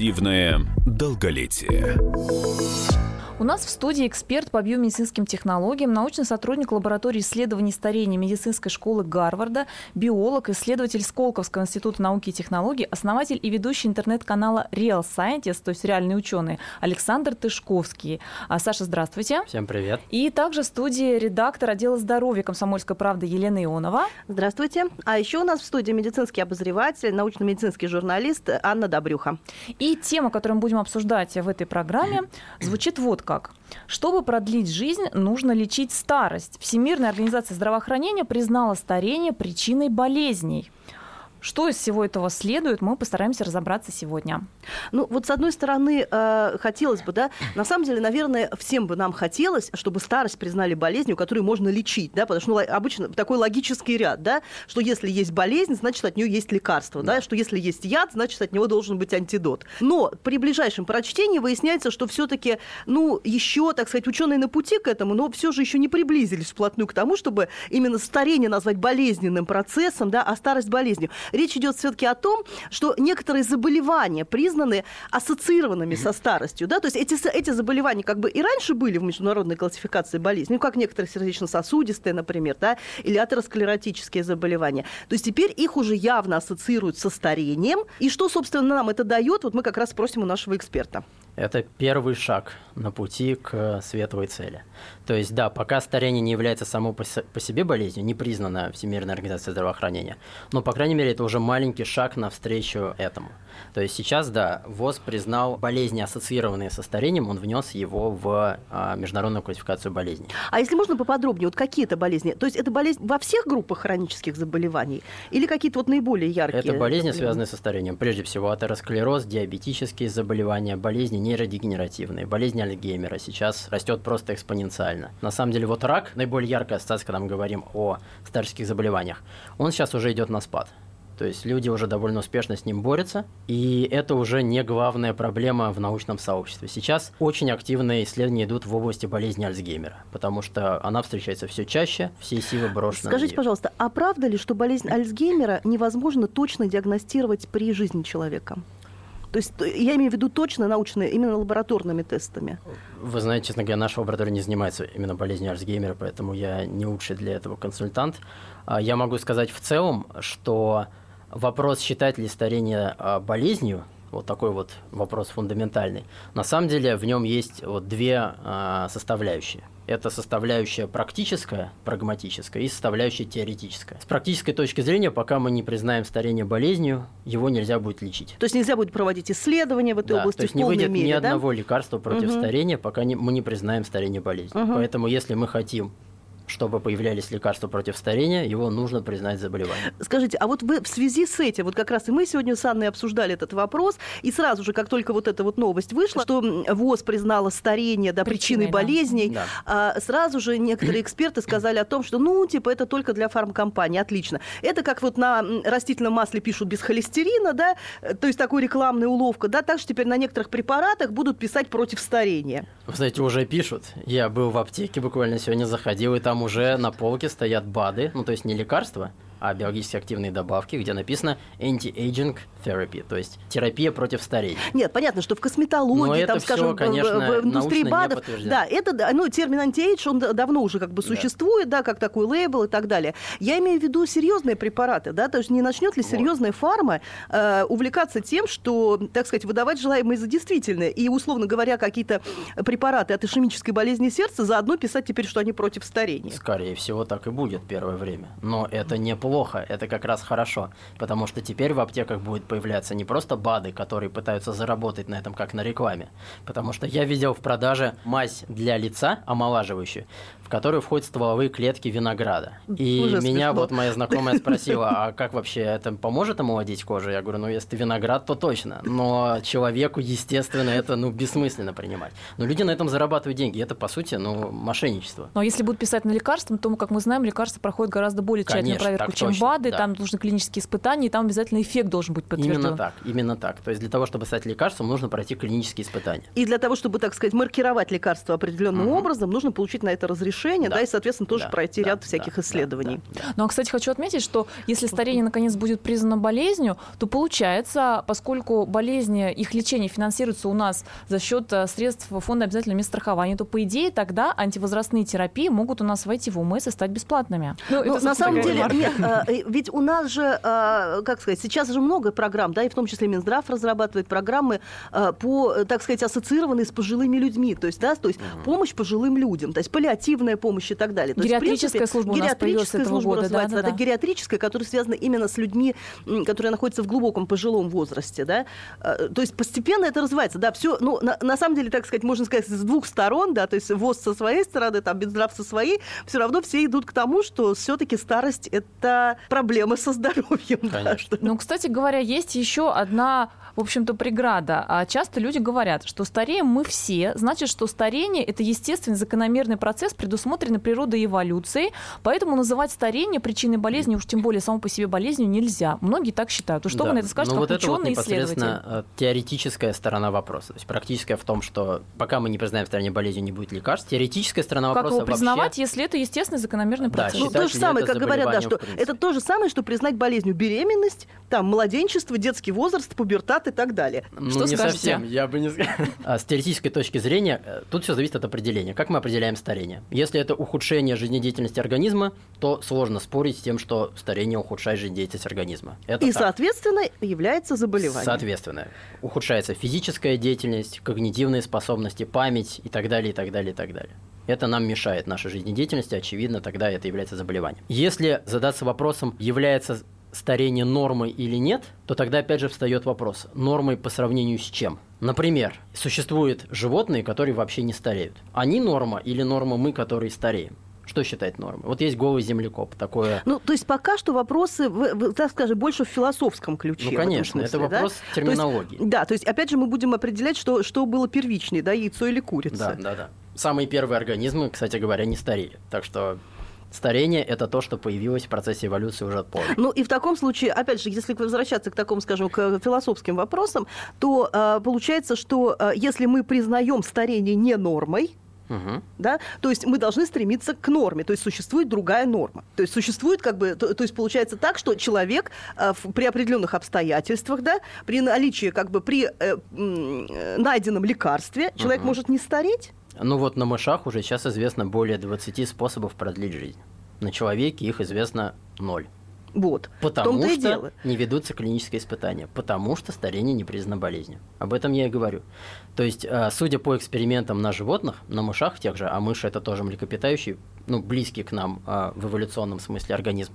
Активное долголетие. У нас в студии эксперт по биомедицинским технологиям, научный сотрудник лаборатории исследований старения медицинской школы Гарварда, биолог, исследователь Сколковского института науки и технологий, основатель и ведущий интернет-канала Real Scientist, то есть реальный ученый, Александр Тышковский. А, Саша, здравствуйте. Всем привет. И также в студии редактор отдела здоровья комсомольской правды Елена Ионова. Здравствуйте. А еще у нас в студии медицинский обозреватель, научно-медицинский журналист Анна Добрюха. И тема, которую мы будем обсуждать в этой программе, звучит вот как. Чтобы продлить жизнь, нужно лечить старость. Всемирная организация здравоохранения признала старение причиной болезней. Что из всего этого следует, мы постараемся разобраться сегодня. Ну, вот с одной стороны, э, хотелось бы, да, на самом деле, наверное, всем бы нам хотелось, чтобы старость признали болезнью, которую можно лечить, да, потому что ну, обычно такой логический ряд, да, что если есть болезнь, значит, от нее есть лекарство, да, да что если есть яд, значит, от него должен быть антидот. Но при ближайшем прочтении выясняется, что все-таки, ну, еще, так сказать, ученые на пути к этому, но все же еще не приблизились вплотную к тому, чтобы именно старение назвать болезненным процессом, да, а старость болезнью. Речь идет все-таки о том, что некоторые заболевания признаны ассоциированными со старостью. Да? То есть эти, эти заболевания как бы и раньше были в международной классификации болезней, ну, как некоторые сердечно-сосудистые, например, да, или атеросклеротические заболевания. То есть теперь их уже явно ассоциируют со старением. И что, собственно, нам это дает, вот мы как раз спросим у нашего эксперта. Это первый шаг на пути к светлой цели. То есть, да, пока старение не является само по себе болезнью, не признана Всемирной организацией здравоохранения, но, по крайней мере, это уже маленький шаг навстречу этому. То есть сейчас, да, ВОЗ признал болезни, ассоциированные со старением, он внес его в а, международную классификацию болезней. А если можно поподробнее, вот какие это болезни? То есть это болезнь во всех группах хронических заболеваний или какие-то вот наиболее яркие? Это болезни, связанные со старением. Прежде всего, атеросклероз, диабетические заболевания, болезни нейродегенеративные, болезнь Альцгеймера сейчас растет просто экспоненциально. На самом деле, вот рак, наиболее яркая ассоциация, когда мы говорим о старческих заболеваниях, он сейчас уже идет на спад. То есть люди уже довольно успешно с ним борются, и это уже не главная проблема в научном сообществе. Сейчас очень активные исследования идут в области болезни Альцгеймера, потому что она встречается все чаще, все силы брошены. Скажите, пожалуйста, а правда ли, что болезнь Альцгеймера невозможно точно диагностировать при жизни человека? То есть я имею в виду точно научные, именно лабораторными тестами. Вы знаете, честно говоря, наша лаборатория не занимается именно болезнью Альцгеймера, поэтому я не лучший для этого консультант. А я могу сказать в целом, что вопрос, считать ли старение а, болезнью, вот такой вот вопрос фундаментальный. На самом деле в нем есть вот две э, составляющие. Это составляющая практическая, прагматическая и составляющая теоретическая. С практической точки зрения, пока мы не признаем старение болезнью, его нельзя будет лечить. То есть нельзя будет проводить исследования в этой да, области то есть в не выйдет мере, ни да? одного лекарства против угу. старения, пока не, мы не признаем старение болезнью. Угу. Поэтому если мы хотим чтобы появлялись лекарства против старения, его нужно признать заболеванием. Скажите, а вот вы в связи с этим, вот как раз и мы сегодня с Анной обсуждали этот вопрос, и сразу же, как только вот эта вот новость вышла, что ВОЗ признала старение да, причиной, причиной болезней, да. а, сразу же некоторые эксперты сказали о том, что, ну, типа, это только для фармкомпаний, отлично. Это как вот на растительном масле пишут без холестерина, да, то есть такой рекламная уловка, да, так что теперь на некоторых препаратах будут писать против старения. Вы знаете, уже пишут. Я был в аптеке, буквально сегодня заходил, и там уже на полке стоят БАДы, ну то есть не лекарства, а биологически активные добавки, где написано anti-aging therapy, то есть терапия против старения. Нет, понятно, что в косметологии, там, скажем, все, конечно, в, в индустрии БАДов, да, это, ну, термин anti-age, он давно уже как бы существует, да. да, как такой лейбл и так далее. Я имею в виду серьезные препараты, да, то есть не начнет ли серьезная вот. фарма э, увлекаться тем, что, так сказать, выдавать желаемое за действительное, и, условно говоря, какие-то препараты от ишемической болезни сердца заодно писать теперь, что они против старения. Скорее всего, так и будет первое время. Но это не плохо, это как раз хорошо, потому что теперь в аптеках будет появляться не просто БАДы, которые пытаются заработать на этом, как на рекламе, потому что я видел в продаже мазь для лица, омолаживающую, которую входят стволовые клетки винограда. И Ужас меня смешно. вот моя знакомая спросила, а как вообще это поможет омолодить кожу? Я говорю, ну если виноград, то точно, но человеку, естественно, это ну бессмысленно принимать. Но люди на этом зарабатывают деньги, это по сути, ну, мошенничество. Но если будут писать на лекарства, то, как мы знаем, лекарства проходят гораздо более тщательную проверку, чем Точно, БАДы, да. там нужны клинические испытания, и там обязательно эффект должен быть подтвержден. Именно так, именно так. То есть для того, чтобы стать лекарством, нужно пройти клинические испытания. И для того, чтобы, так сказать, маркировать лекарство определенным Мгм. образом, нужно получить на это разрешение, да, Да. и, соответственно, тоже Да, пройти да, ряд всяких да, исследований. да, да. Ну, а, кстати, хочу отметить, что если старение наконец будет признано болезнью, то получается, поскольку болезни, их лечение финансируется у нас за счет э, средств фонда обязательного медстрахования, то, по идее, тогда антивозрастные терапии могут у нас войти в ОМС и стать бесплатными. Ну, это, на самом деле, нет, а, э, ведь у нас же, а, как сказать, сейчас же много программ, да, и в том числе Минздрав разрабатывает программы а, по, э, так сказать, ассоциированные с пожилыми людьми, то есть, да, то есть помощь пожилым людям, то есть паллиативная помощь и так далее. То есть, Гериатрическая принципе, служба у нас гериатрическая служба года, называется, да-да-да. это гериатрическая, которая связана именно с людьми, которые находятся в глубоком пожилом возрасте, да, А, то есть постепенно это развивается, да, все, ну, на, на самом деле, так сказать, можно сказать, с двух сторон, да, то есть ВОЗ со своей стороны, там, Минздрав со своей, все равно все идут к тому, что все-таки старость – это проблема со здоровьем. да, Конечно. что- Ну, кстати говоря, есть еще одна, в общем-то, преграда. А часто люди говорят, что стареем мы все, значит, что старение – это естественный закономерный процесс, предусмотренный природой и эволюцией, поэтому называть старение причиной болезни, уж тем более само по себе болезнью, нельзя. Многие так считают. Ну, что Да. вы на это скажете, Ну, как вот это вот ученый исследователь? непосредственно э, теоретическая сторона вопроса. То есть практическая в том, что пока мы не признаем старение болезнью, не будет лекарств. Теоретическая сторона Как вопроса его признавать, вообще... если это естественный закономерный Да, процесс? Ну, считать то же самое, это как говорят, да, что это то же самое, что признать болезнью беременность, там, младенчество, детский возраст, пубертат и так далее. Ну, Что не скажете? совсем, я бы не сказал. С теоретической точки зрения, э, тут все зависит от определения. Как мы определяем старение? Если это ухудшение жизнедеятельности организма, то сложно спорить с тем, что старение ухудшает жизнедеятельность организма. Это И, так. соответственно, является заболеванием. Соответственно, ухудшается физическая деятельность, когнитивные способности, память и так далее, и так далее, и так далее. Это нам мешает нашей жизнедеятельности, очевидно, тогда это является заболеванием. Если задаться вопросом, является старение нормой или нет, то тогда опять же встает вопрос, нормой по сравнению с чем? Например, существуют животные, которые вообще не стареют. Они норма или норма мы, которые стареем? Что считать нормой? Вот есть голый землекоп, такое... Ну, то есть пока что вопросы, так скажем, больше в философском ключе. Ну, конечно, это смысле, да? вопрос То есть, терминологии. да, то есть, опять же, мы будем определять, что, что было первичнее, да, яйцо или Да, курица. да, да. Самые первые организмы, кстати говоря, не старели. Так что старение это то, что появилось в процессе эволюции уже позже. Ну и в таком случае, опять же, если возвращаться к такому, скажем, к философским вопросам, то э, получается, что э, если мы признаем старение не нормой, Мгм. да, то есть мы должны стремиться к норме, то есть существует другая норма. То есть существует как бы, то, то есть получается так, что человек э, в- при определенных обстоятельствах, да, при наличии как бы при э, э, найденном лекарстве, человек Мгм. может не стареть. Ну вот на мышах уже сейчас известно более 20 способов продлить жизнь. На человеке их известно ноль. Вот. Потому что дело. не ведутся клинические испытания. Потому что старение не признано болезнью. Об этом я и говорю. То есть, э, судя по экспериментам на животных, на мышах тех же, а мыши это тоже млекопитающие, ну, близкий к нам э, в эволюционном смысле организм,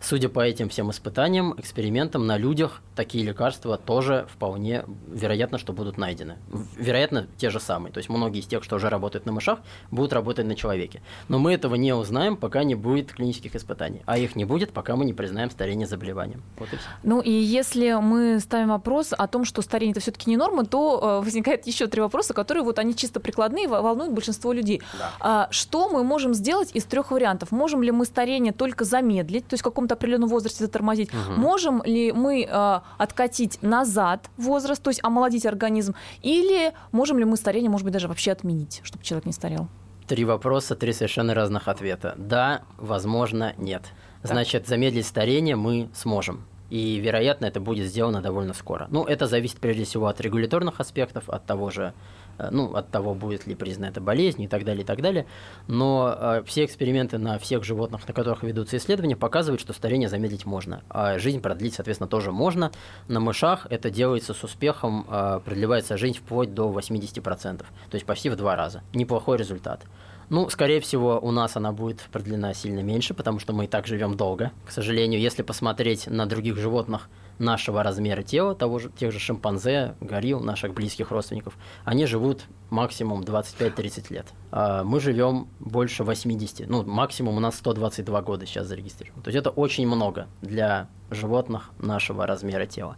судя по этим всем испытаниям, экспериментам на людях, такие лекарства тоже вполне вероятно, что будут найдены. Вероятно, те же самые. То есть, многие из тех, что уже работают на мышах, будут работать на человеке. Но мы этого не узнаем, пока не будет клинических испытаний. А их не будет, пока мы не признаем старение заболеванием. Вот и все. Ну и если мы ставим вопрос о том, что старение это все-таки не норма, то э, возникает еще три вопроса, которые вот они чисто прикладные, во- волнуют большинство людей. Да. А, что мы можем сделать из трех вариантов? Можем ли мы старение только замедлить, то есть в каком-то определенном возрасте затормозить? Мгм. Можем ли мы э, откатить назад возраст, то есть омолодить организм? Или можем ли мы старение, может быть, даже вообще отменить, чтобы человек не старел? Три вопроса, три совершенно разных ответа. Да, возможно, нет. Значит, замедлить старение мы сможем. И, вероятно, это будет сделано довольно скоро. Ну, это зависит прежде всего от регуляторных аспектов, от того же, э, ну, от того, будет ли признана эта болезнь и так далее, и так далее. Но э, все эксперименты на всех животных, на которых ведутся исследования, показывают, что старение замедлить можно. А жизнь продлить, соответственно, тоже можно. На мышах это делается с успехом, э, продлевается жизнь вплоть до 80%. То есть почти в два раза. Неплохой результат. Ну, скорее всего, у нас она будет продлена сильно меньше, потому что мы и так живем долго. К сожалению, если посмотреть на других животных нашего размера тела, того же, тех же шимпанзе, горилл, наших близких родственников, они живут максимум 25-30 лет. А мы живем больше 80. Ну, максимум у нас 122 года сейчас зарегистрировано. То есть это очень много для животных нашего размера тела.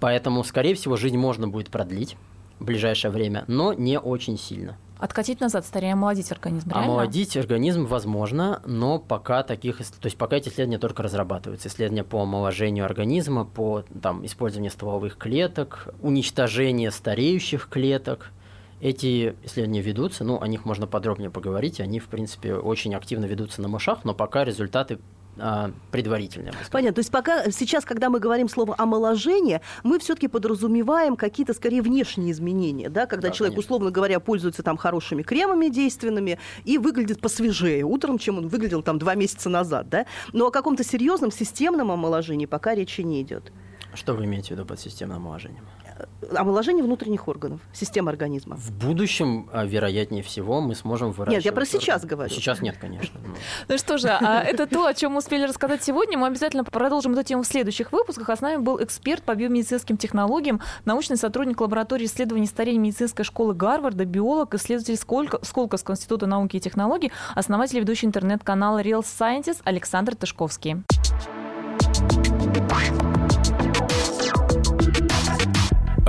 Поэтому, скорее всего, жизнь можно будет продлить. В ближайшее время, но не очень сильно. Откатить назад, старее омолодить организм, реально? Омолодить организм возможно, но пока таких, то есть пока эти исследования только разрабатываются. Исследования по омоложению организма, по там, использованию стволовых клеток, уничтожение стареющих клеток. Эти исследования ведутся, ну, о них можно подробнее поговорить, они, в принципе, очень активно ведутся на мышах, но пока результаты предварительное. Понятно. То есть пока сейчас, когда мы говорим слово омоложение, мы все-таки подразумеваем какие-то скорее внешние изменения, да, когда да, человек, конечно. условно говоря, пользуется там хорошими кремами действенными и выглядит посвежее утром, чем он выглядел там два месяца назад, да. Но о каком-то серьезном системном омоложении пока речи не идет. Что вы имеете в виду под системным омоложением? Омоложение внутренних органов, системы организма. В будущем, а, вероятнее всего, мы сможем выращивать... Нет, я про сейчас говорю. Сейчас нет, конечно. Ну что же, а это то, о чем мы успели рассказать сегодня. Мы обязательно продолжим эту тему в следующих выпусках. А с нами был эксперт по биомедицинским технологиям, научный сотрудник лаборатории исследований старения медицинской школы Гарварда, биолог, исследователь Сколковского института науки и технологий, основатель и ведущий интернет-канала Real Scientist Александр Тышковский.